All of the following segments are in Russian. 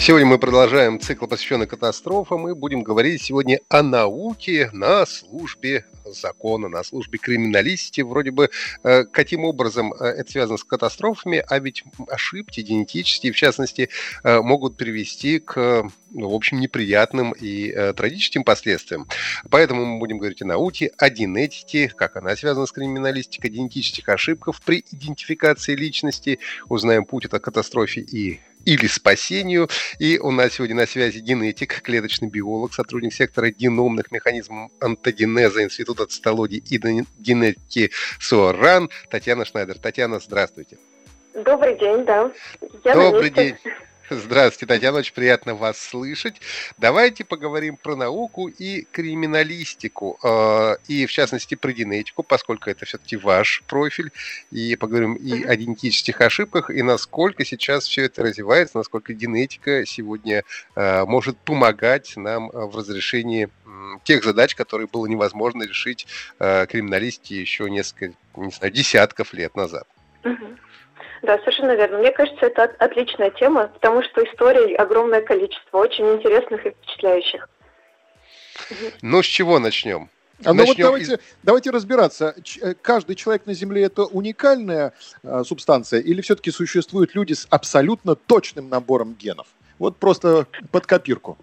Сегодня мы продолжаем цикл, посвященный катастрофам, и будем говорить сегодня о науке на службе закона, на службе криминалистики. Вроде бы, э, каким образом э, это связано с катастрофами, а ведь ошибки генетические, в частности, э, могут привести к, ну, в общем, неприятным и трагическим последствиям. Поэтому мы будем говорить о науке, о генетике, как она связана с криминалистикой, генетических ошибках при идентификации личности. Узнаем путь от катастрофе и или спасению. И у нас сегодня на связи генетик, клеточный биолог, сотрудник сектора геномных механизмов антогенеза Института цитологии и генетики СОРАН Татьяна Шнайдер. Татьяна, здравствуйте. Добрый день, да. Я Добрый день. Здравствуйте, Татьяна, очень приятно вас слышать. Давайте поговорим про науку и криминалистику, э, и в частности про генетику, поскольку это все-таки ваш профиль, и поговорим и о генетических ошибках, и насколько сейчас все это развивается, насколько генетика сегодня э, может помогать нам в разрешении тех задач, которые было невозможно решить э, криминалистике еще несколько, не знаю, десятков лет назад. Угу. Да, совершенно верно. Мне кажется, это отличная тема, потому что историй огромное количество, очень интересных и впечатляющих. Ну, с чего начнем? А ну вот давайте, из... давайте разбираться. Э, каждый человек на Земле это уникальная э, субстанция или все-таки существуют люди с абсолютно точным набором генов? Вот просто под копирку.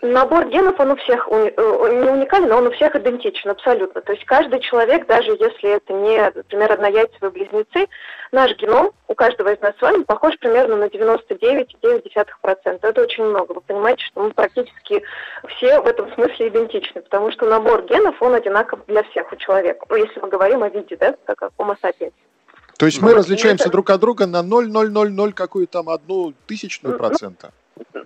Набор генов, он у всех уни- э, не уникален, но он у всех идентичен абсолютно. То есть каждый человек, даже если это не, например, однояйцевые близнецы, наш геном у каждого из нас с вами похож примерно на 99,9%. Это очень много. Вы понимаете, что мы практически все в этом смысле идентичны, потому что набор генов, он одинаков для всех у человека. Ну, если мы говорим о виде, да, как о Homo sapiens. То есть мы вот, различаемся это... друг от друга на 0,000 какую там одну тысячную процента?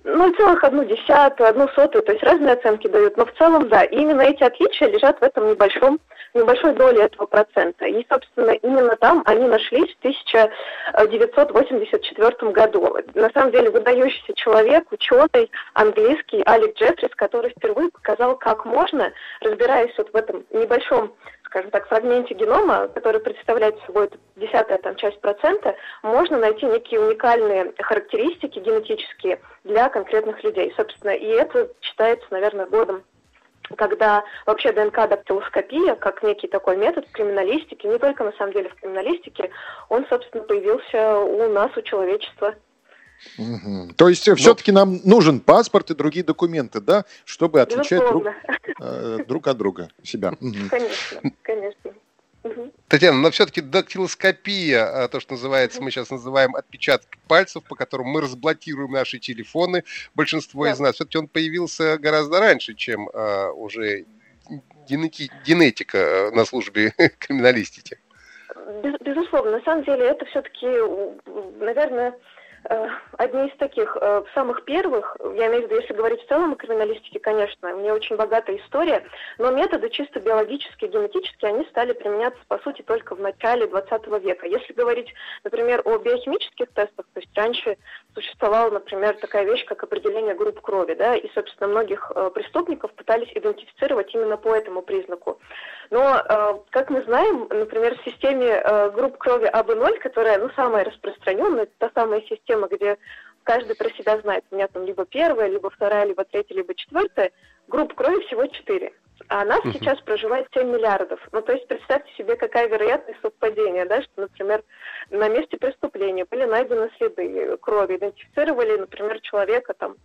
Ну, целых одну десятую, одну сотую, то есть разные оценки дают. Но в целом, да, именно эти отличия лежат в этом небольшом, небольшой доле этого процента. И, собственно, именно там они нашлись в 1984 году. На самом деле, выдающийся человек, ученый английский Алек Джеффрис, который впервые показал, как можно, разбираясь вот в этом небольшом скажем так, фрагменте генома, который представляет собой десятая там, часть процента, можно найти некие уникальные характеристики генетические для конкретных людей. Собственно, и это считается, наверное, годом когда вообще ДНК-дактилоскопия, как некий такой метод в криминалистике, не только на самом деле в криминалистике, он, собственно, появился у нас, у человечества. Угу. То есть Но... все-таки нам нужен паспорт и другие документы, да, чтобы отличать друг, э, друг от друга себя. Конечно, конечно. Татьяна, но все-таки дактилоскопия, а, то, что называется, мы сейчас называем отпечатки пальцев, по которым мы разблокируем наши телефоны, большинство да. из нас, все-таки он появился гораздо раньше, чем а, уже генети- генетика э, на службе криминалистики. Безусловно, на самом деле это все-таки, наверное, Э, одни из таких э, самых первых, я имею в виду, если говорить в целом о криминалистике, конечно, у меня очень богатая история, но методы чисто биологические, генетические, они стали применяться, по сути, только в начале 20 века. Если говорить, например, о биохимических тестах, то есть раньше существовала, например, такая вещь, как определение групп крови, да, и, собственно, многих э, преступников пытались идентифицировать именно по этому признаку. Но, э, как мы знаем, например, в системе э, групп крови АБ0, которая, ну, самая распространенная, та самая система, где каждый про себя знает, у меня там либо первая, либо вторая, либо третья, либо четвертая, групп крови всего четыре. А нас uh-huh. сейчас проживает 7 миллиардов. Ну, то есть представьте себе, какая вероятность совпадения, да, что, например, на месте преступления были найдены следы крови, идентифицировали, например, человека там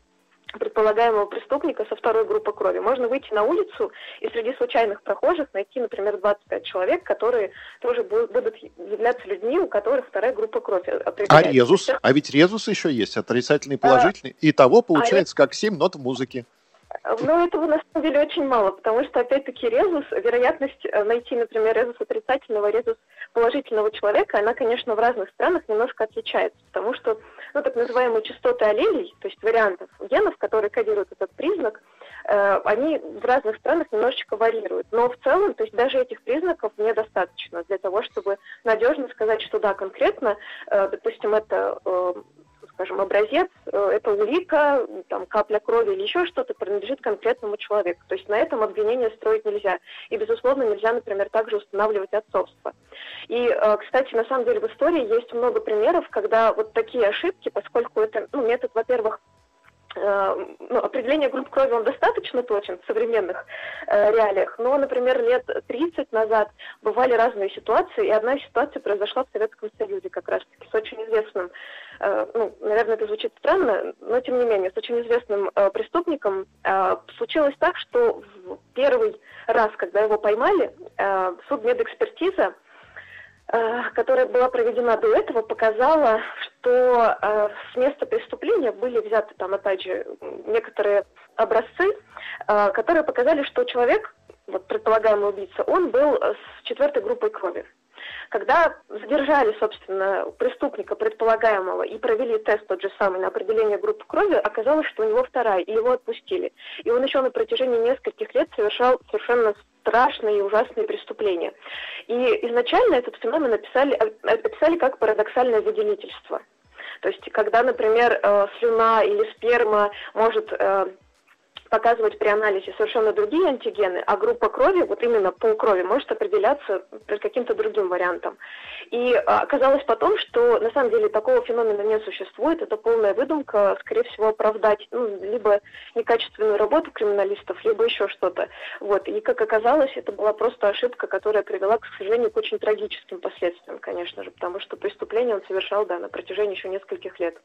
предполагаемого преступника со второй группы крови. Можно выйти на улицу и среди случайных прохожих найти, например, 25 человек, которые тоже будут являться людьми, у которых вторая группа крови А резус? А ведь резус еще есть, отрицательный и положительный. А, и того получается а как 7 нот в музыке. Ну, этого на самом деле очень мало, потому что, опять-таки, резус, вероятность э, найти, например, резус отрицательного, резус положительного человека, она, конечно, в разных странах немножко отличается, потому что, ну, так называемые частоты аллелей, то есть вариантов генов, которые кодируют этот признак, э, они в разных странах немножечко варьируют. Но в целом, то есть даже этих признаков недостаточно для того, чтобы надежно сказать, что да, конкретно, э, допустим, это э, скажем, образец, э, это улика, там, капля крови или еще что-то принадлежит конкретному человеку. То есть на этом обвинение строить нельзя. И, безусловно, нельзя, например, также устанавливать отцовство. И, э, кстати, на самом деле в истории есть много примеров, когда вот такие ошибки, поскольку это ну, метод, во-первых, ну, определение групп крови он достаточно точен в современных э, реалиях, но, например, лет 30 назад бывали разные ситуации, и одна ситуация произошла в Советском Союзе как раз-таки с очень известным, э, ну, наверное, это звучит странно, но тем не менее, с очень известным э, преступником э, случилось так, что в первый раз, когда его поймали, э, судмедэкспертиза Э, которая была проведена до этого, показала, что э, с места преступления были взяты там, опять же, некоторые образцы, э, которые показали, что человек, вот предполагаемый убийца, он был с четвертой группой крови. Когда задержали, собственно, преступника предполагаемого и провели тест тот же самый на определение группы крови, оказалось, что у него вторая, и его отпустили. И он еще на протяжении нескольких лет совершал совершенно страшные и ужасные преступления. И изначально этот феномен описали, описали как парадоксальное выделительство. То есть, когда, например, э, слюна или сперма может э, показывать при анализе совершенно другие антигены, а группа крови, вот именно пол крови, может определяться каким-то другим вариантом. И а, оказалось потом, что на самом деле такого феномена не существует, это полная выдумка, скорее всего, оправдать ну, либо некачественную работу криминалистов, либо еще что-то. Вот. И, как оказалось, это была просто ошибка, которая привела, к сожалению, к очень трагическим последствиям, конечно же, потому что преступление он совершал, да, на протяжении еще нескольких лет.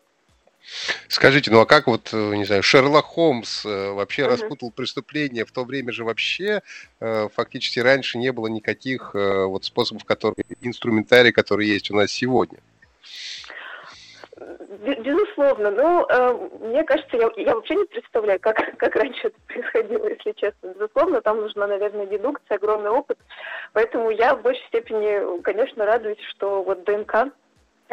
Скажите, ну а как вот, э, не знаю, Шерлок Холмс э, вообще uh-huh. распутал преступление? В то время же вообще э, фактически раньше не было никаких вот способов, которые, инструментарий, который есть у нас сегодня. Безусловно, но э, мне кажется, я, я вообще не представляю, как, как раньше это происходило, если честно. Безусловно, там нужна, наверное, дедукция, огромный опыт. Поэтому я в большей степени, конечно, радуюсь, что вот ДНК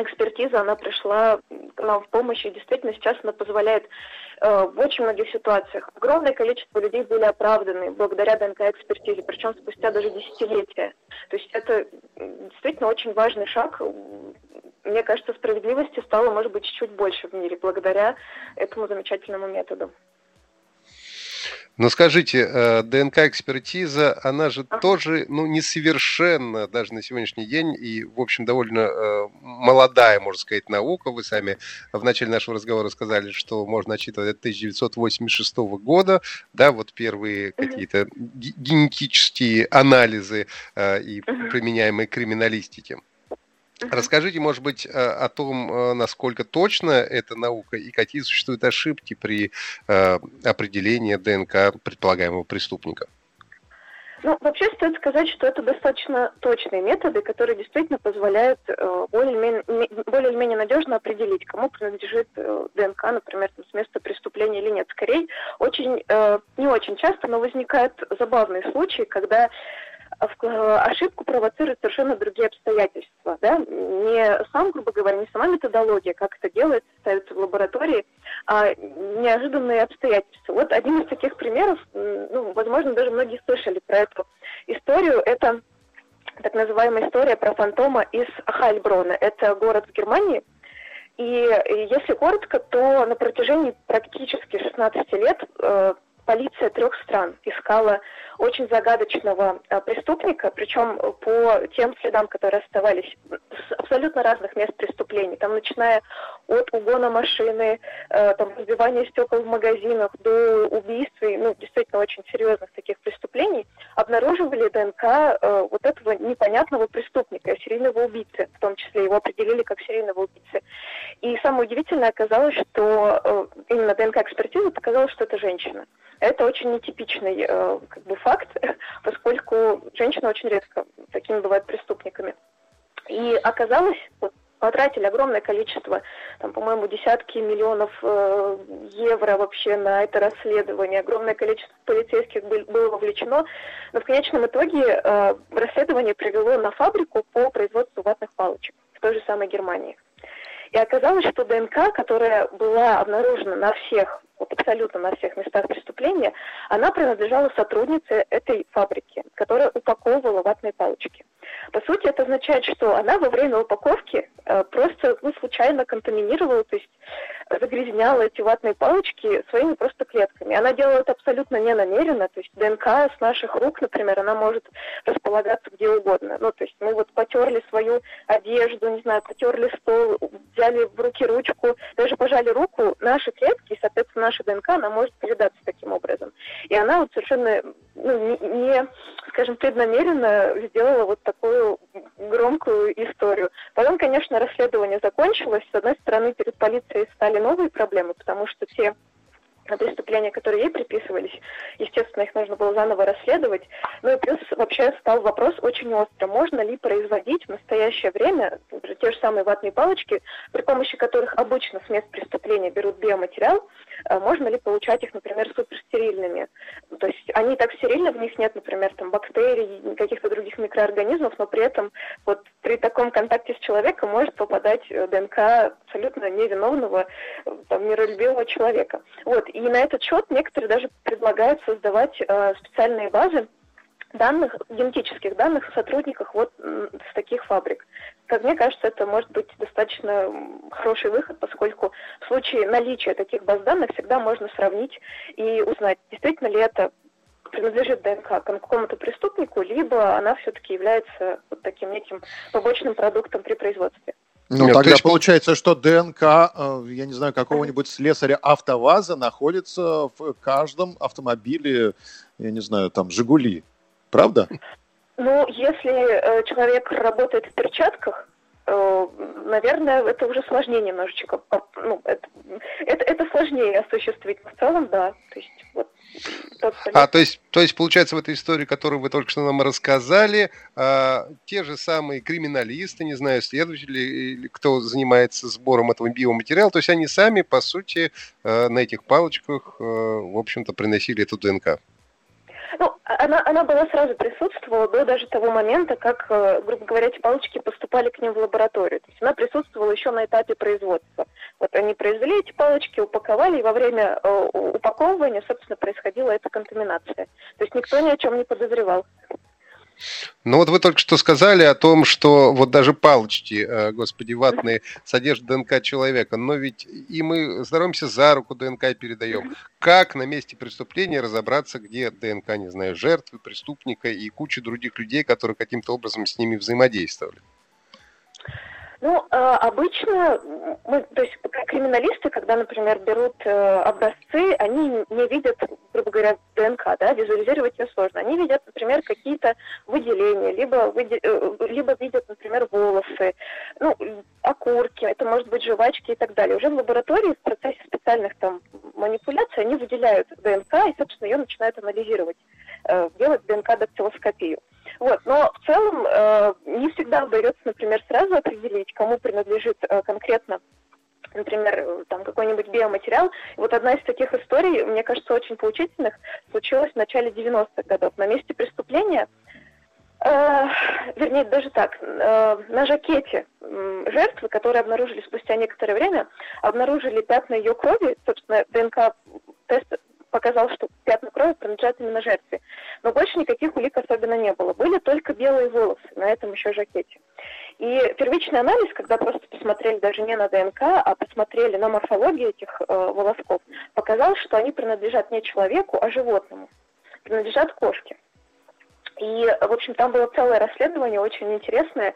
экспертиза, она пришла нам в помощь, и действительно сейчас она позволяет э, в очень многих ситуациях. Огромное количество людей были оправданы благодаря ДНК-экспертизе, причем спустя даже десятилетия. То есть это действительно очень важный шаг. Мне кажется, справедливости стало, может быть, чуть-чуть больше в мире благодаря этому замечательному методу. Но скажите, э, ДНК-экспертиза, она же тоже ну, несовершенна даже на сегодняшний день. И, в общем, довольно э, молодая, можно сказать, наука. Вы сами в начале нашего разговора сказали, что можно отчитывать от 1986 года, да, вот первые какие-то генетические анализы э, и применяемые криминалистики. Расскажите, может быть, э, о том, э, насколько точно эта наука и какие существуют ошибки при э, определении ДНК предполагаемого преступника. Ну, вообще стоит сказать, что это достаточно точные методы, которые действительно позволяют более-менее более менее надежно определить, кому принадлежит ДНК, например, с места преступления или нет. Скорее, очень, не очень часто, но возникают забавные случаи, когда ошибку провоцируют совершенно другие обстоятельства. Да? Не сам, грубо говоря, не сама методология, как это делается, ставится в лаборатории, а неожиданные обстоятельства. Вот один из таких примеров, ну, возможно, даже многие слышали про эту историю, это так называемая история про фантома из Хальброна. Это город в Германии, и если коротко, то на протяжении практически 16 лет э, полиция трех стран искала очень загадочного а, преступника, причем по тем следам, которые оставались с абсолютно разных мест преступлений, там начиная от угона машины, э, там разбивания стекол в магазинах до убийств и, ну, действительно очень серьезных таких преступлений, обнаруживали ДНК э, вот этого непонятного преступника, серийного убийцы, в том числе его определили как серийного убийцы. И самое удивительное оказалось, что э, именно ДНК-экспертиза показала, что это женщина. Это очень нетипичный э, как бы факт, поскольку женщины очень редко такими бывают преступниками. И оказалось, потратили огромное количество, там, по-моему, десятки миллионов э, евро вообще на это расследование, огромное количество полицейских был, было вовлечено, но в конечном итоге э, расследование привело на фабрику по производству ватных палочек в той же самой Германии. И оказалось, что ДНК, которая была обнаружена на всех вот, абсолютно на всех местах преступления, она принадлежала сотруднице этой фабрики, которая упаковывала ватные палочки. По сути, это означает, что она во время упаковки э, просто ну, случайно контаминировала, то есть загрязняла эти ватные палочки своими просто клетками. Она делала это абсолютно не намеренно, то есть ДНК с наших рук, например, она может располагаться где угодно. Ну, то есть мы вот потерли свою одежду, не знаю, потерли стол, взяли в руки ручку, даже пожали руку, наши клетки, соответственно, наша ДНК, она может передаться таким образом. И она вот совершенно ну, не, скажем, преднамеренно сделала вот такую громкую историю. Потом, конечно, расследование закончилось. С одной стороны, перед полицией стали новые проблемы, потому что те преступления, которые ей приписывались, естественно, их нужно было заново расследовать. Ну и плюс вообще стал вопрос очень острый. Можно ли производить в настоящее время те же самые ватные палочки, при помощи которых обычно с мест преступления берут биоматериал, э, можно ли получать их, например, суперстерильными? То есть они так стерильны, в них нет, например, там бактерий, каких-то других микроорганизмов, но при этом вот при таком контакте с человеком может попадать э, ДНК абсолютно невиновного, э, там, миролюбивого человека. Вот. И на этот счет некоторые даже предлагают создавать э, специальные базы данных, генетических данных о сотрудниках вот с таких фабрик. Как мне кажется, это может быть достаточно хороший выход, поскольку в случае наличия таких баз данных всегда можно сравнить и узнать, действительно ли это принадлежит ДНК какому-то преступнику, либо она все-таки является вот таким неким побочным продуктом при производстве. Ну, Нет, тогда есть... получается, что ДНК, э, я не знаю, какого-нибудь слесаря АвтоВАЗа находится в каждом автомобиле, я не знаю, там, «Жигули». Правда? Ну, если э, человек работает в перчатках, наверное, это уже сложнее немножечко. Ну, это, это, это сложнее осуществить. В целом, да. То есть, вот, а, то есть, то есть, получается, в этой истории, которую вы только что нам рассказали, а, те же самые криминалисты, не знаю, следователи, кто занимается сбором этого биоматериала, то есть они сами, по сути, а, на этих палочках, а, в общем-то, приносили эту ДНК. Ну, она, она была сразу присутствовала до даже того момента, как, э, грубо говоря, эти палочки поступали к ним в лабораторию. То есть она присутствовала еще на этапе производства. Вот они произвели эти палочки, упаковали, и во время э, упаковывания, собственно, происходила эта контаминация. То есть никто ни о чем не подозревал. Ну вот вы только что сказали о том, что вот даже палочки, э, господи, ватные, содержат ДНК человека, но ведь и мы здороваемся за руку ДНК передаем. Как на месте преступления разобраться, где ДНК, не знаю, жертвы, преступника и куча других людей, которые каким-то образом с ними взаимодействовали? Ну, э, обычно, мы, то есть криминалисты, когда, например, берут э, образцы, они не видят, грубо говоря, ДНК, да, визуализировать ее сложно. Они видят, например, какие-то выделения, либо, выде, э, либо видят, например, волосы, ну, окурки, это может быть жвачки и так далее. Уже в лаборатории в процессе специальных там манипуляций они выделяют ДНК и, собственно, ее начинают анализировать, делать ДНК-дактилоскопию. Вот, но в целом э, не всегда удается, например, сразу определить, кому принадлежит э, конкретно например, там какой-нибудь биоматериал. Вот одна из таких историй, мне кажется, очень поучительных, случилась в начале 90-х годов. На месте преступления, э, вернее, даже так, э, на жакете э, жертвы, которые обнаружили спустя некоторое время, обнаружили пятна ее крови, собственно, ДНК-тест показал, что пятна крови принадлежат именно жертве. Но больше никаких улик особенно не было. Были только белые волосы на этом еще жакете. И первичный анализ, когда просто посмотрели даже не на ДНК, а посмотрели на морфологию этих э, волосков, показал, что они принадлежат не человеку, а животному. Принадлежат кошке. И, в общем, там было целое расследование, очень интересное.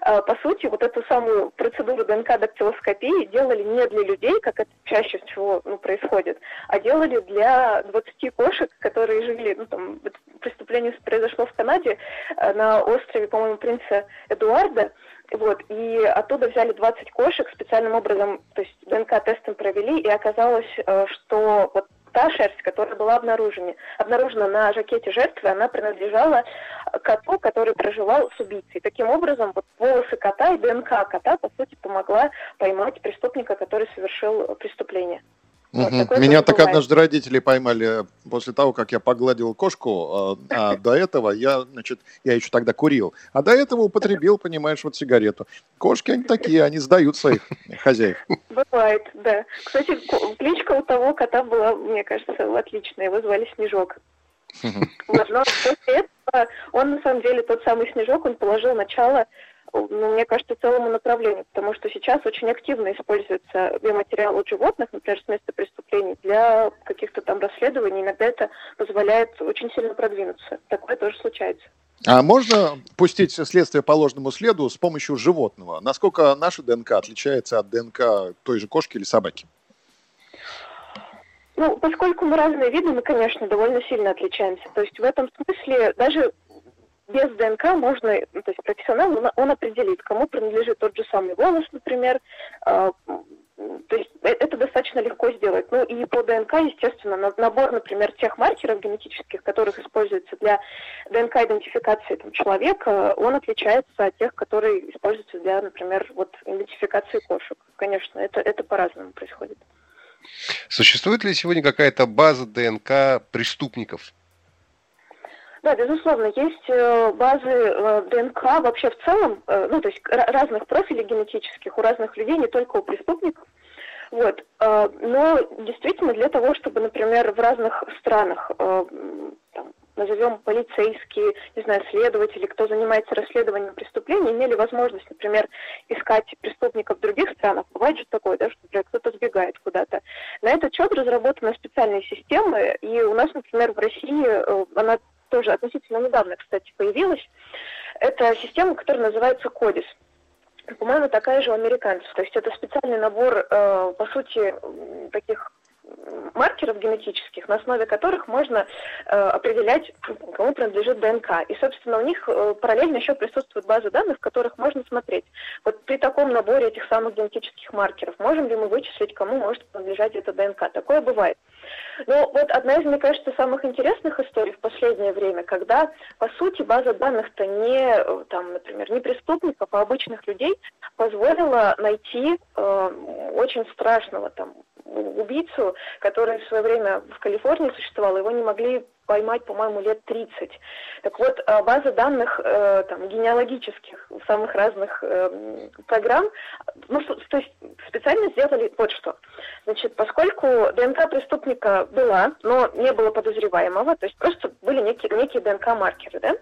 А, по сути, вот эту самую процедуру ДНК-дактилоскопии делали не для людей, как это чаще всего ну, происходит, а делали для 20 кошек, которые жили, ну, там, преступление произошло в Канаде, а, на острове, по-моему, принца Эдуарда, вот, и оттуда взяли 20 кошек, специальным образом, то есть ДНК-тестом провели, и оказалось, э, что вот та шерсть, которая была обнаружена, обнаружена на жакете жертвы, она принадлежала коту, который проживал с убийцей. Таким образом, вот волосы кота и ДНК кота, по сути, помогла поймать преступника, который совершил преступление. Вот, Меня так бывает. однажды родители поймали после того, как я погладил кошку, а, а до этого я, значит, я еще тогда курил, а до этого употребил, понимаешь, вот сигарету. Кошки они такие, они сдают своих хозяев. Бывает, да. Кстати, кличка у того кота была, мне кажется, отличная. Его звали Снежок. Но после этого он, на самом деле, тот самый Снежок, он положил начало ну, мне кажется, целому направлению, потому что сейчас очень активно используется биоматериал от животных, например, с места преступлений, для каких-то там расследований. Иногда это позволяет очень сильно продвинуться. Такое тоже случается. А можно пустить следствие по ложному следу с помощью животного? Насколько наша ДНК отличается от ДНК той же кошки или собаки? Ну, поскольку мы разные виды, мы, конечно, довольно сильно отличаемся. То есть в этом смысле даже без ДНК можно, ну, то есть профессионал, он, он определит, кому принадлежит тот же самый волос, например. Э, то есть э, это достаточно легко сделать. Ну и по ДНК, естественно, набор, например, тех маркеров генетических, которых используются для ДНК-идентификации там, человека, он отличается от тех, которые используются для, например, вот, идентификации кошек. Конечно, это, это по-разному происходит. Существует ли сегодня какая-то база ДНК преступников? Да, безусловно, есть э, базы э, ДНК вообще в целом, э, ну, то есть разных профилей генетических у разных людей, не только у преступников. Вот. Но действительно для того, чтобы, например, в разных странах, там, назовем полицейские, не знаю, следователи, кто занимается расследованием преступлений, имели возможность, например, искать преступников в других странах. Бывает же такое, да, что, например, кто-то сбегает куда-то. На этот счет разработаны специальные системы, и у нас, например, в России она тоже относительно недавно, кстати, появилась. Это система, которая называется CODIS. По-моему, такая же у американцев. То есть это специальный набор, э, по сути, таких маркеров генетических, на основе которых можно э, определять, кому принадлежит ДНК. И, собственно, у них э, параллельно еще присутствуют базы данных, в которых можно смотреть. Вот при таком наборе этих самых генетических маркеров можем ли мы вычислить, кому может принадлежать эта ДНК. Такое бывает. Но вот одна из, мне кажется, самых интересных историй в последнее время, когда, по сути, база данных-то не, э, там, например, не преступников, а обычных людей позволила найти э, очень страшного там убийцу, который в свое время в Калифорнии существовал, его не могли поймать, по-моему, лет 30. Так вот, э, база данных э, там, генеалогических самых разных э, программ, ну, то есть специально сделали вот что. Значит, поскольку ДНК преступника была, но не было подозреваемого, то есть просто были некие, некие ДНК-маркеры, да?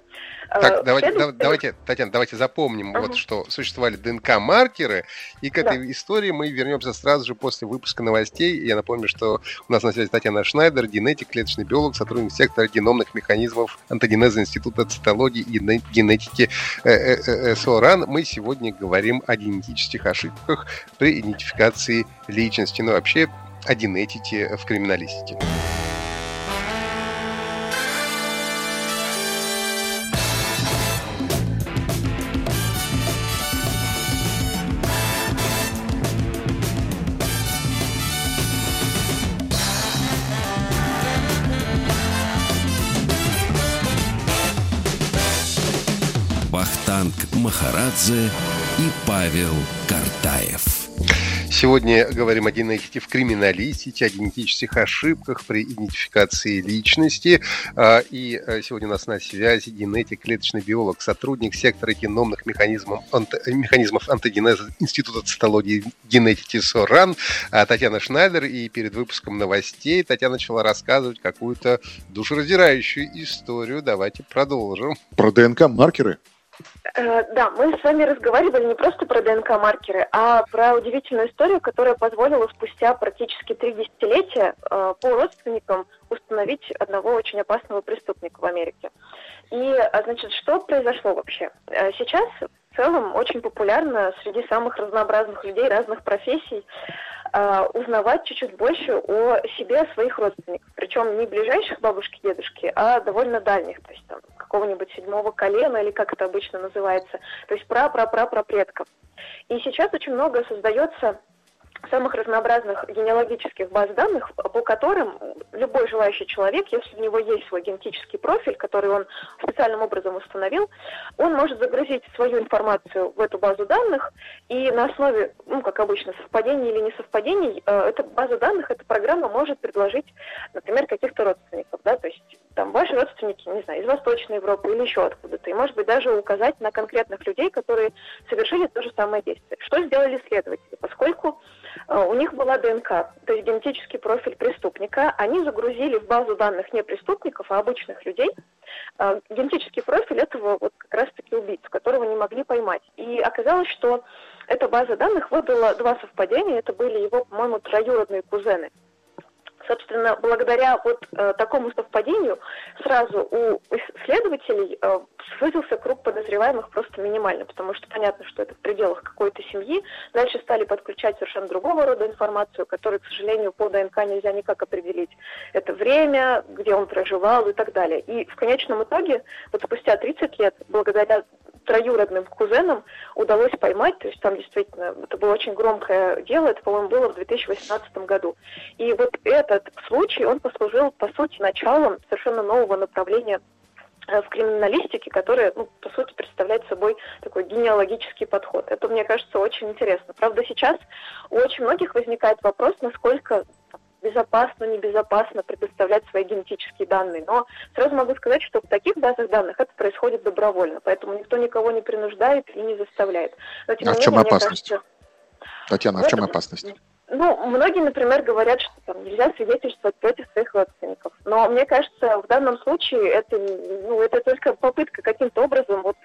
Так, э, давайте, Следует... давайте, Татьяна, давайте запомним, uh-huh. вот что существовали ДНК-маркеры, и к этой да. истории мы вернемся сразу же после выпуска новостей. Я напомню, что у нас на связи Татьяна Шнайдер, генетик, клеточный биолог, сотрудник сектора геномных механизмов антогенеза Института цитологии и генетики э, э, э, СОРАН. Мы сегодня говорим о генетических ошибках при идентификации личности, ну вообще о генетике в криминалистике. Махарадзе и Павел Картаев. Сегодня говорим о генетике в криминалистике, о генетических ошибках при идентификации личности. А, и э, сегодня у нас на связи генетик, клеточный биолог, сотрудник сектора геномных механизмов, ант, механизмов антогенеза Института цитологии и генетики СОРАН а, Татьяна Шнайдер. И перед выпуском новостей Татьяна начала рассказывать какую-то душераздирающую историю. Давайте продолжим. Про ДНК-маркеры? Э, да, мы с вами разговаривали не просто про ДНК-маркеры, а про удивительную историю, которая позволила спустя практически три десятилетия э, по родственникам установить одного очень опасного преступника в Америке. И, а, значит, что произошло вообще? Э, сейчас в целом очень популярно среди самых разнообразных людей разных профессий узнавать чуть-чуть больше о себе, о своих родственниках. Причем не ближайших бабушки, дедушки, а довольно дальних. То есть там какого-нибудь седьмого колена, или как это обычно называется, то есть пра-пра-пра-пра предков. И сейчас очень много создается самых разнообразных генеалогических баз данных, по которым любой желающий человек, если у него есть свой генетический профиль, который он специальным образом установил, он может загрузить свою информацию в эту базу данных, и на основе, ну, как обычно, совпадений или несовпадений, э, эта база данных, эта программа может предложить, например, каких-то родственников, да, то есть там ваши родственники, не знаю, из Восточной Европы или еще откуда-то, и, может быть, даже указать на конкретных людей, которые совершили то же самое действие. Что сделали следователи? Поскольку у них была ДНК, то есть генетический профиль преступника. Они загрузили в базу данных не преступников, а обычных людей э, генетический профиль этого вот как раз-таки убийц, которого не могли поймать. И оказалось, что эта база данных выдала два совпадения. Это были его, по-моему, троюродные кузены. Собственно, благодаря вот э, такому совпадению сразу у следователей э, сузился круг подозреваемых просто минимально, потому что понятно, что это в пределах какой-то семьи. Дальше стали подключать совершенно другого рода информацию, которую, к сожалению, по ДНК нельзя никак определить. Это время, где он проживал и так далее. И в конечном итоге, вот спустя 30 лет, благодаря троюродным кузенам удалось поймать, то есть там действительно, это было очень громкое дело, это, по-моему, было в 2018 году. И вот этот случай, он послужил, по сути, началом совершенно нового направления э, в криминалистике, которая, ну, по сути, представляет собой такой генеалогический подход. Это, мне кажется, очень интересно. Правда, сейчас у очень многих возникает вопрос, насколько безопасно, небезопасно предоставлять свои генетические данные. Но сразу могу сказать, что в таких базах данных это происходит добровольно, поэтому никто никого не принуждает и не заставляет. Но, а в чем опасность? Кажется, Татьяна, а в чем опасность? Ну, многие, например, говорят, что там нельзя свидетельствовать против своих родственников. Но мне кажется, в данном случае это, ну, это только попытка каким-то образом вот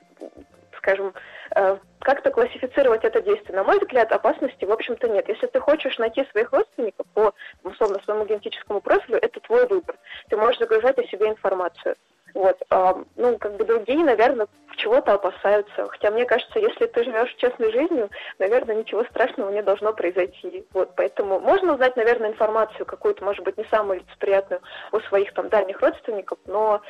скажем, э, как-то классифицировать это действие. На мой взгляд, опасности, в общем-то, нет. Если ты хочешь найти своих родственников по, условно, своему генетическому профилю, это твой выбор. Ты можешь загружать о себе информацию. Вот. А, ну, как бы другие, наверное, чего-то опасаются. Хотя мне кажется, если ты живешь честной жизнью, наверное, ничего страшного не должно произойти. Вот, поэтому можно узнать, наверное, информацию какую-то, может быть, не самую лицеприятную у своих там дальних родственников, но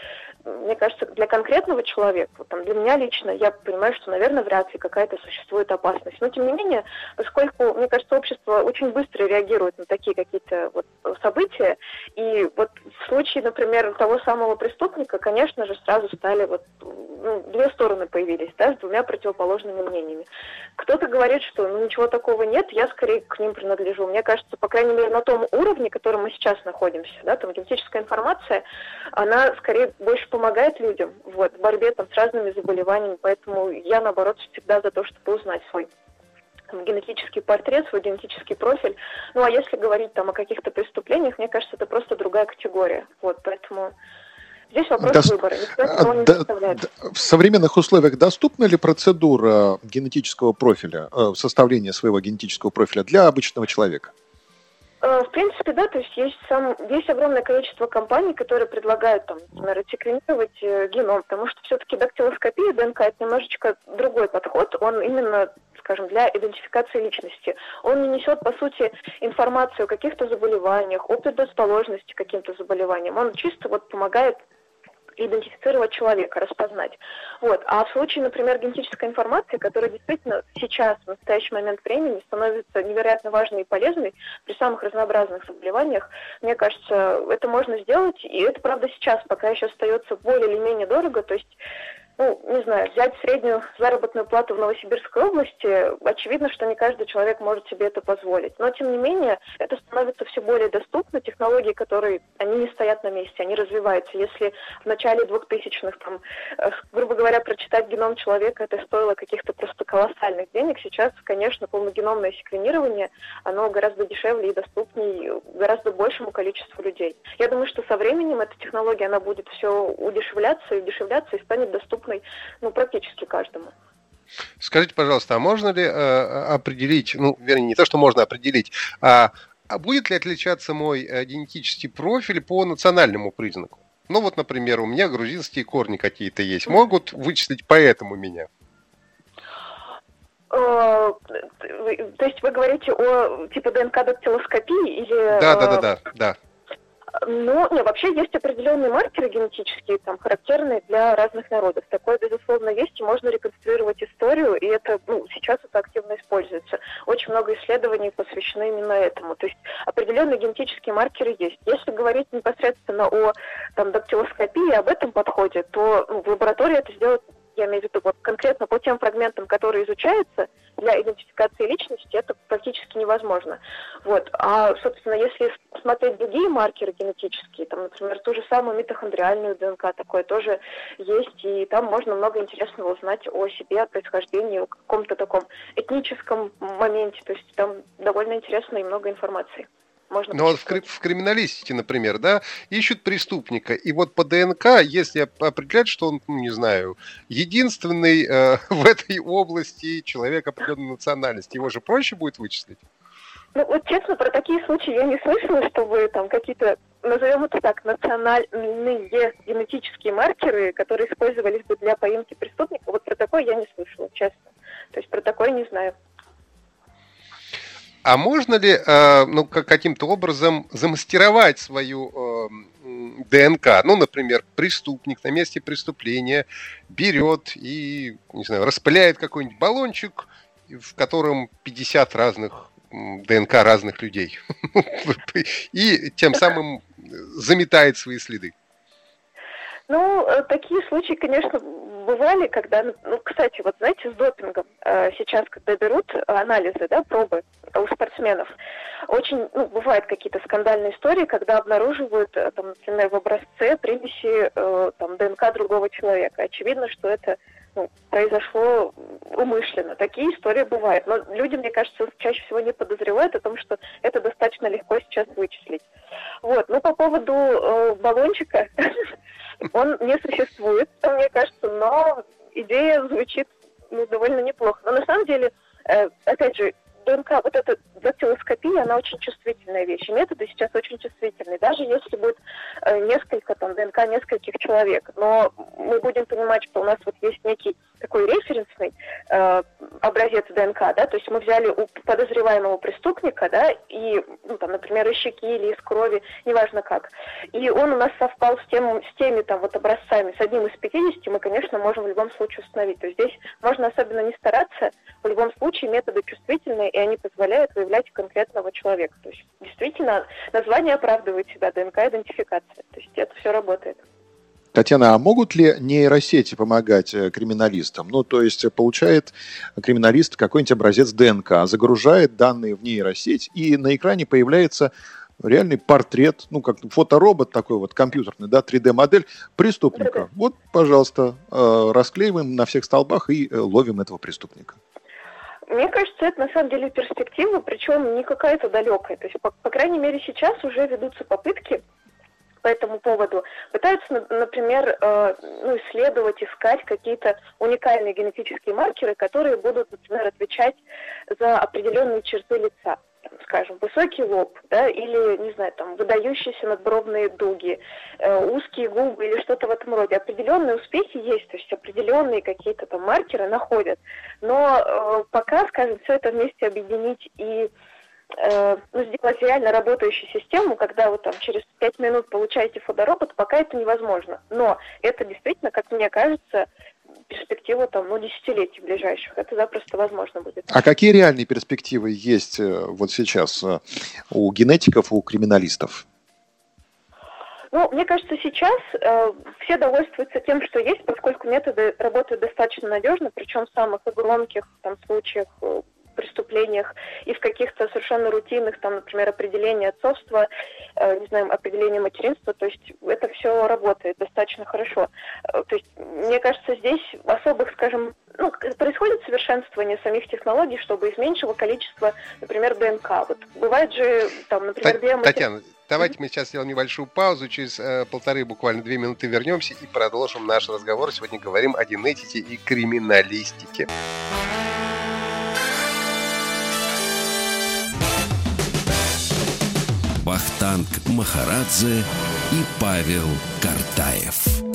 мне кажется, для конкретного человека, вот, там, для меня лично, я понимаю, что, наверное, вряд ли какая-то существует опасность. Но, тем не менее, поскольку, мне кажется, общество очень быстро реагирует на такие какие-то вот события, и вот в случае, например, того самого преступника, конечно же, сразу стали вот ну, две стороны появились, да, с двумя противоположными мнениями. Кто-то говорит, что ну, ничего такого нет, я скорее к ним принадлежу. Мне кажется, по крайней мере, на том уровне, котором мы сейчас находимся, да, там генетическая информация, она скорее больше помогает людям вот, в борьбе там, с разными заболеваниями, поэтому я, наоборот, всегда за то, чтобы узнать свой генетический портрет, свой генетический профиль. Ну, а если говорить там о каких-то преступлениях, мне кажется, это просто другая категория. Вот, поэтому Здесь вопрос До... выбора. Никто не до... В современных условиях доступна ли процедура генетического профиля, э, составления своего генетического профиля для обычного человека? Э, в принципе, да, то есть есть, сам, есть огромное количество компаний, которые предлагают, там, например, секвенировать э, геном, потому что все-таки дактилоскопия ДНК это немножечко другой подход, он именно скажем, для идентификации личности. Он не несет, по сути, информацию о каких-то заболеваниях, о предрасположенности к каким-то заболеваниям. Он чисто вот помогает идентифицировать человека, распознать. Вот. А в случае, например, генетической информации, которая действительно сейчас, в настоящий момент времени, становится невероятно важной и полезной при самых разнообразных заболеваниях, мне кажется, это можно сделать, и это, правда, сейчас пока еще остается более или менее дорого, то есть ну, не знаю, взять среднюю заработную плату в Новосибирской области, очевидно, что не каждый человек может себе это позволить. Но, тем не менее, это становится все более доступно. Технологии, которые, они не стоят на месте, они развиваются. Если в начале 2000-х, там, э, грубо говоря, прочитать геном человека, это стоило каких-то просто колоссальных денег, сейчас, конечно, полногеномное секвенирование, оно гораздо дешевле и доступнее гораздо большему количеству людей. Я думаю, что со временем эта технология, она будет все удешевляться и удешевляться и станет доступной доступной ну, практически каждому. Скажите, пожалуйста, а можно ли э, определить, ну, вернее, не то, что можно определить, а, а будет ли отличаться мой э, генетический профиль по национальному признаку? Ну, вот, например, у меня грузинские корни какие-то есть. Могут вычислить поэтому меня? Э, то есть вы говорите о типа ДНК дактилоскопии или... Да, да, да, да, да. Ну, не, вообще есть определенные маркеры генетические, там, характерные для разных народов. Такое, безусловно, есть, и можно реконструировать историю, и это, ну, сейчас это активно используется. Очень много исследований посвящены именно этому. То есть определенные генетические маркеры есть. Если говорить непосредственно о там, дактилоскопии, об этом подходе, то ну, в лаборатории это сделать я имею в виду вот конкретно по тем фрагментам, которые изучаются для идентификации личности, это практически невозможно. Вот. А, собственно, если смотреть другие маркеры генетические, там, например, ту же самую митохондриальную ДНК, такое тоже есть, и там можно много интересного узнать о себе, о происхождении, о каком-то таком этническом моменте, то есть там довольно интересно и много информации можно Ну вот в, в криминалистике, например, да, ищут преступника, и вот по ДНК, если определять, что он, ну, не знаю, единственный э, в этой области человек определенной национальности, его же проще будет вычислить? Ну, вот честно, про такие случаи я не слышала, чтобы там какие-то, назовем это так, национальные генетические маркеры, которые использовались бы для поимки преступника, вот про такое я не слышала, честно. То есть про такое не знаю. А можно ли э, ну, каким-то образом замастеровать свою э, ДНК? Ну, например, преступник на месте преступления берет и, не знаю, распыляет какой-нибудь баллончик, в котором 50 разных ДНК разных людей. И тем самым заметает свои следы. Ну, э, такие случаи, конечно, бывали, когда, ну, кстати, вот знаете, с допингом э, сейчас, когда берут анализы, да, пробы у спортсменов, очень, ну, бывают какие-то скандальные истории, когда обнаруживают, э, там, например, в образце примеси там, ДНК другого человека. Очевидно, что это ну, произошло умышленно. Такие истории бывают. Но люди, мне кажется, чаще всего не подозревают о том, что это достаточно легко сейчас вычислить. Вот. Ну, по поводу э, баллончика, Он не существует, мне кажется, но идея звучит ну, довольно неплохо. Но на самом деле, э, опять же, ДНК, вот эта дактилоскопия, она очень чувствительная вещь. Методы сейчас очень чувствительные. Даже если будет э, несколько там ДНК нескольких человек. Но мы будем понимать, что у нас вот есть некий такой референсный э, образец ДНК, да, то есть мы взяли у подозреваемого преступника, да, и, ну, там, например, из щеки или из крови, неважно как, и он у нас совпал с, тем, с теми там вот образцами, с одним из 50, мы, конечно, можем в любом случае установить. То есть здесь можно особенно не стараться, в любом случае методы чувствительные, они позволяют выявлять конкретного человека. То есть действительно название оправдывает себя, ДНК-идентификация. То есть это все работает. Татьяна, а могут ли нейросети помогать э, криминалистам? Ну, то есть э, получает криминалист какой-нибудь образец ДНК, загружает данные в нейросеть, и на экране появляется реальный портрет, ну, как фоторобот такой вот компьютерный, да, 3D-модель преступника. Вот, пожалуйста, э, расклеиваем на всех столбах и ловим этого преступника. Мне кажется, это на самом деле перспектива, причем не какая-то далекая. То есть, по, по крайней мере, сейчас уже ведутся попытки по этому поводу. Пытаются, например, э, ну, исследовать, искать какие-то уникальные генетические маркеры, которые будут, например, отвечать за определенные черты лица скажем, высокий лоб, да, или, не знаю, там, выдающиеся надбровные дуги, э, узкие губы или что-то в этом роде. Определенные успехи есть, то есть определенные какие-то там маркеры находят. Но э, пока, скажем, все это вместе объединить и э, ну, сделать реально работающую систему, когда вы там через пять минут получаете фоторобот, пока это невозможно. Но это действительно, как мне кажется, перспективу там, ну, десятилетий ближайших. Это запросто возможно будет. А какие реальные перспективы есть э, вот сейчас э, у генетиков, у криминалистов? Ну, мне кажется, сейчас э, все довольствуются тем, что есть, поскольку методы работают достаточно надежно, причем в самых громких там, случаях э, преступлениях и в каких-то совершенно рутинных, там, например, определение отцовства, э, не знаю, определение материнства, то есть это все работает достаточно хорошо. Э, то есть, мне кажется, здесь особых, скажем, ну, происходит совершенствование самих технологий, чтобы из меньшего количества, например, ДНК. Вот бывает же, там, например, биоматери... Татьяна, давайте мы сейчас сделаем небольшую паузу, через э, полторы, буквально две минуты вернемся и продолжим наш разговор. Сегодня говорим о генетике и криминалистике. Вахтанг Махарадзе и Павел Картаев.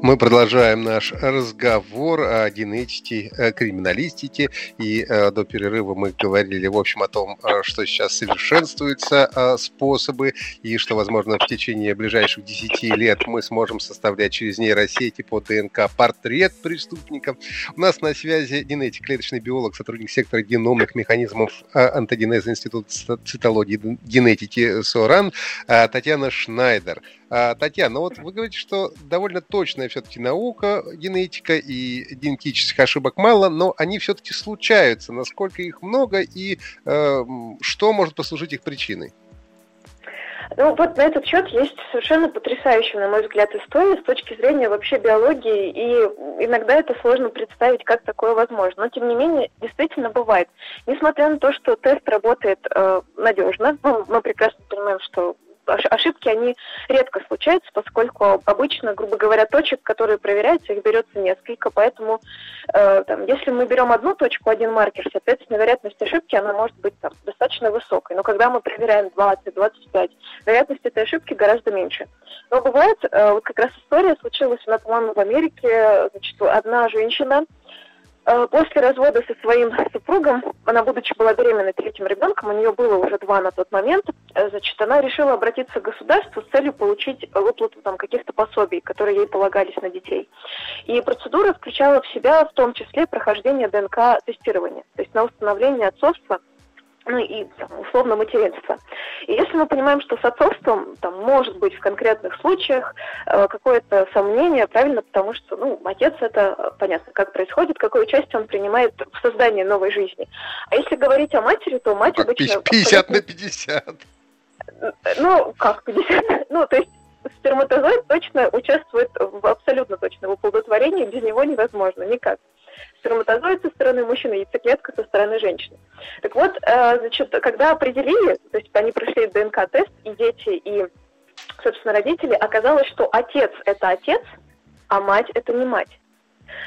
Мы продолжаем наш разговор о генетике, о криминалистике. И э, до перерыва мы говорили, в общем, о том, э, что сейчас совершенствуются э, способы, и что, возможно, в течение ближайших 10 лет мы сможем составлять через нейросети по ДНК портрет преступника. У нас на связи генетик, клеточный биолог, сотрудник сектора геномных механизмов э, антогенеза Института цитологии генетики СОРАН Татьяна Шнайдер. Татьяна, ну вот вы говорите, что довольно точная все-таки наука, генетика, и генетических ошибок мало, но они все-таки случаются. Насколько их много и э, что может послужить их причиной? Ну, вот на этот счет есть совершенно потрясающая, на мой взгляд, история с точки зрения вообще биологии, и иногда это сложно представить, как такое возможно. Но, тем не менее, действительно бывает. Несмотря на то, что тест работает э, надежно, ну, мы прекрасно понимаем, что ошибки, они редко случаются, поскольку обычно, грубо говоря, точек, которые проверяются, их берется несколько, поэтому э, там, если мы берем одну точку, один маркер, соответственно, вероятность ошибки, она может быть там, достаточно высокой. Но когда мы проверяем 20-25, вероятность этой ошибки гораздо меньше. Но бывает, э, вот как раз история случилась, она, по-моему, в Америке, значит, одна женщина, после развода со своим супругом, она, будучи была беременна третьим ребенком, у нее было уже два на тот момент, э, значит, она решила обратиться к государству с целью получить выплату там, каких-то пособий, которые ей полагались на детей. И процедура включала в себя в том числе прохождение ДНК-тестирования, то есть на установление отцовства – ну и условно материнство. И если мы понимаем, что с отцовством там может быть в конкретных случаях э, какое-то сомнение, правильно, потому что ну, отец это э, понятно, как происходит, какое участие он принимает в создании новой жизни. А если говорить о матери, то мать как обычно... 50 на 50. Ну, как 50? Ну, то есть сперматозоид точно участвует в абсолютно точно в оплодотворении, без него невозможно, никак сперматозоид со стороны мужчины, яйцеклетка со стороны женщины. Так вот, э, значит, когда определили, то есть они прошли ДНК-тест, и дети, и, собственно, родители, оказалось, что отец – это отец, а мать – это не мать.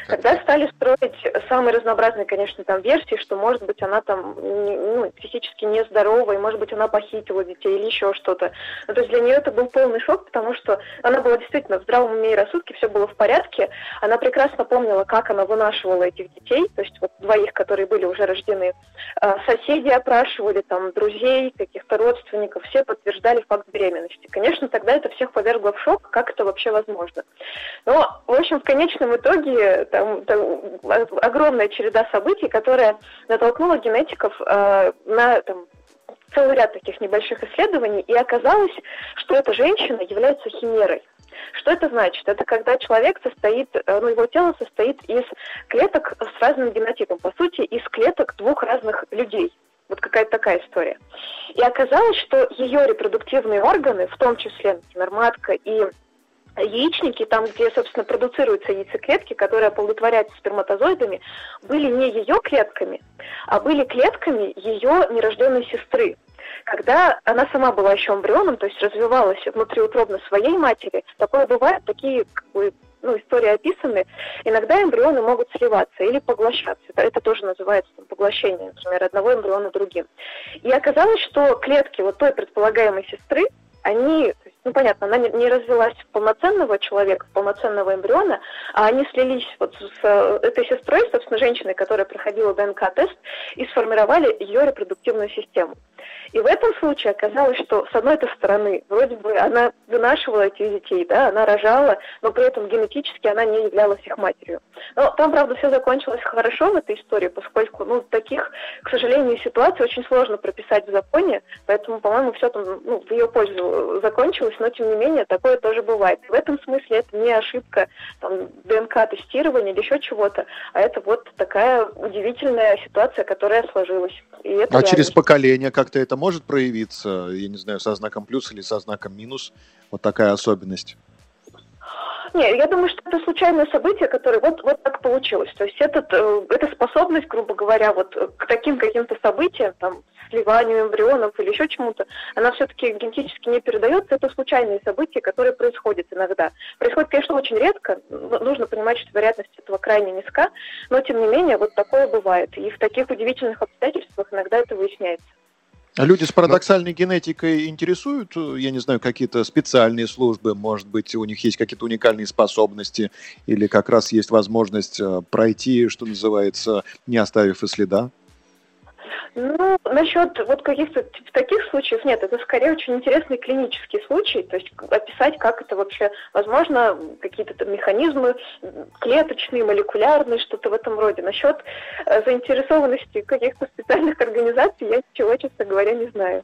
Когда стали строить самые разнообразные, конечно, там версии, что, может быть, она там ну, физически нездорова, и, может быть, она похитила детей или еще что-то. Ну, то есть для нее это был полный шок, потому что она была действительно в здравом уме и рассудке, все было в порядке. Она прекрасно помнила, как она вынашивала этих детей, то есть вот двоих, которые были уже рождены. А, соседи опрашивали, там, друзей, каких-то родственников, все подтверждали факт беременности. Конечно, тогда это всех повергло в шок, как это вообще возможно. Но, в общем, в конечном итоге там, там огромная череда событий, которая натолкнула генетиков э, на там, целый ряд таких небольших исследований, и оказалось, что эта женщина является химерой. Что это значит? Это когда человек состоит, э, ну, его тело состоит из клеток с разным генотипом, по сути, из клеток двух разных людей. Вот какая-то такая история. И оказалось, что ее репродуктивные органы, в том числе, например, матка и яичники, там, где, собственно, продуцируются яйцеклетки, которые оплодотворяются сперматозоидами, были не ее клетками, а были клетками ее нерожденной сестры. Когда она сама была еще эмбрионом, то есть развивалась внутриутробно своей матери, такое бывает, такие как бы, ну, истории описаны, иногда эмбрионы могут сливаться или поглощаться. Это, это тоже называется там, поглощение, например, одного эмбриона другим. И оказалось, что клетки вот той предполагаемой сестры, они ну, понятно, она не развелась в полноценного человека, в полноценного эмбриона, а они слились вот с э, этой сестрой, собственно, женщиной, которая проходила ДНК-тест, и сформировали ее репродуктивную систему. И в этом случае оказалось, что с одной стороны, вроде бы она вынашивала этих детей, да, она рожала, но при этом генетически она не являлась их матерью. Но там, правда, все закончилось хорошо в этой истории, поскольку, ну, таких, к сожалению, ситуаций очень сложно прописать в законе, поэтому, по-моему, все там ну, в ее пользу закончилось, но, тем не менее, такое тоже бывает. В этом смысле это не ошибка там, ДНК-тестирования или еще чего-то, а это вот такая удивительная ситуация, которая сложилась. И это а реальность. через поколение как-то это может проявиться, я не знаю, со знаком плюс или со знаком минус, вот такая особенность? Нет, я думаю, что это случайное событие, которое вот, вот так получилось. То есть этот, э, эта способность, грубо говоря, вот к таким каким-то событиям, там, сливанию эмбрионов или еще чему-то, она все-таки генетически не передается. Это случайные события, которые происходят иногда. Происходит, конечно, очень редко. Нужно понимать, что вероятность этого крайне низка, но тем не менее вот такое бывает. И в таких удивительных обстоятельствах иногда это выясняется. А люди с парадоксальной Но... генетикой интересуют, я не знаю, какие-то специальные службы, может быть, у них есть какие-то уникальные способности, или как раз есть возможность э, пройти, что называется, не оставив и следа? Ну, насчет вот каких-то таких случаев нет, это скорее очень интересный клинический случай, то есть описать, как это вообще возможно, какие-то там механизмы клеточные, молекулярные, что-то в этом роде. Насчет э, заинтересованности каких-то специальных организаций я ничего, честно говоря, не знаю.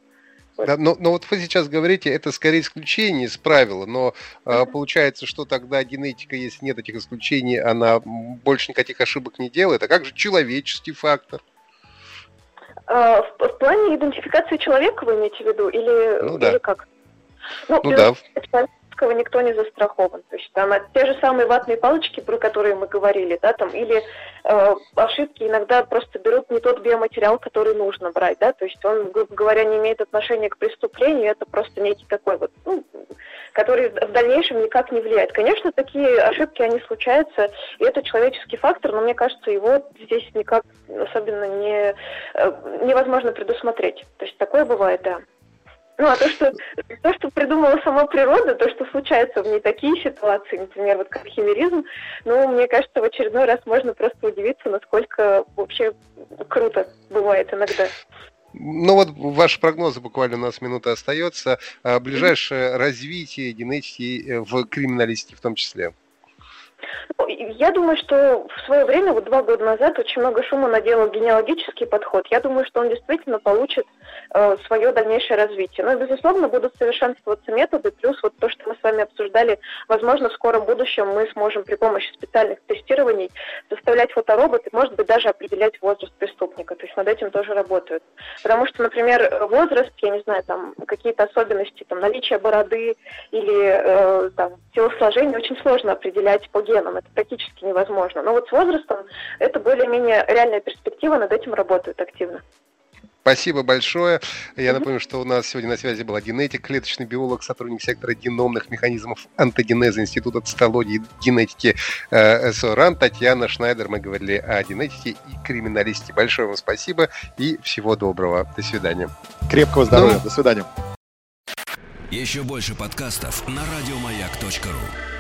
Да, но, но вот вы сейчас говорите, это скорее исключение из правила, но э, получается, что тогда генетика, если нет этих исключений, она больше никаких ошибок не делает. А как же человеческий фактор? А, в, в плане идентификации человека вы имеете в виду или, ну, да. или как? Ну, ну да медицинского никто не застрахован. То есть там те же самые ватные палочки, про которые мы говорили, да, там, или э, ошибки иногда просто берут не тот биоматериал, который нужно брать, да, то есть он, грубо говоря, не имеет отношения к преступлению, это просто некий такой вот, ну, который в дальнейшем никак не влияет. Конечно, такие ошибки, они случаются, и это человеческий фактор, но мне кажется, его здесь никак особенно не, э, невозможно предусмотреть. То есть такое бывает, да. Ну, а то, что, то, что придумала сама природа, то, что случается в ней такие ситуации, например, вот как химеризм, ну, мне кажется, в очередной раз можно просто удивиться, насколько вообще круто бывает иногда. Ну вот ваши прогнозы, буквально у нас минута остается. А ближайшее развитие генетики э, в криминалистике в том числе. Ну, я думаю, что в свое время, вот два года назад, очень много шума наделал генеалогический подход. Я думаю, что он действительно получит свое дальнейшее развитие. Но, безусловно, будут совершенствоваться методы, плюс вот то, что мы с вами обсуждали, возможно, в скором будущем мы сможем при помощи специальных тестирований заставлять фотороботы, может быть, даже определять возраст преступника. То есть над этим тоже работают. Потому что, например, возраст, я не знаю, там какие-то особенности, там наличие бороды или э, там телосложение очень сложно определять по генам, это практически невозможно. Но вот с возрастом это более-менее реальная перспектива, над этим работают активно. Спасибо большое. Я напомню, что у нас сегодня на связи была генетик, клеточный биолог, сотрудник сектора геномных механизмов антогенеза Института цитологии и генетики э, СОРАН Татьяна Шнайдер. Мы говорили о генетике и криминалистике. Большое вам спасибо и всего доброго. До свидания. Крепкого здоровья. Ну, До свидания. Еще больше подкастов на радиомаяк.ру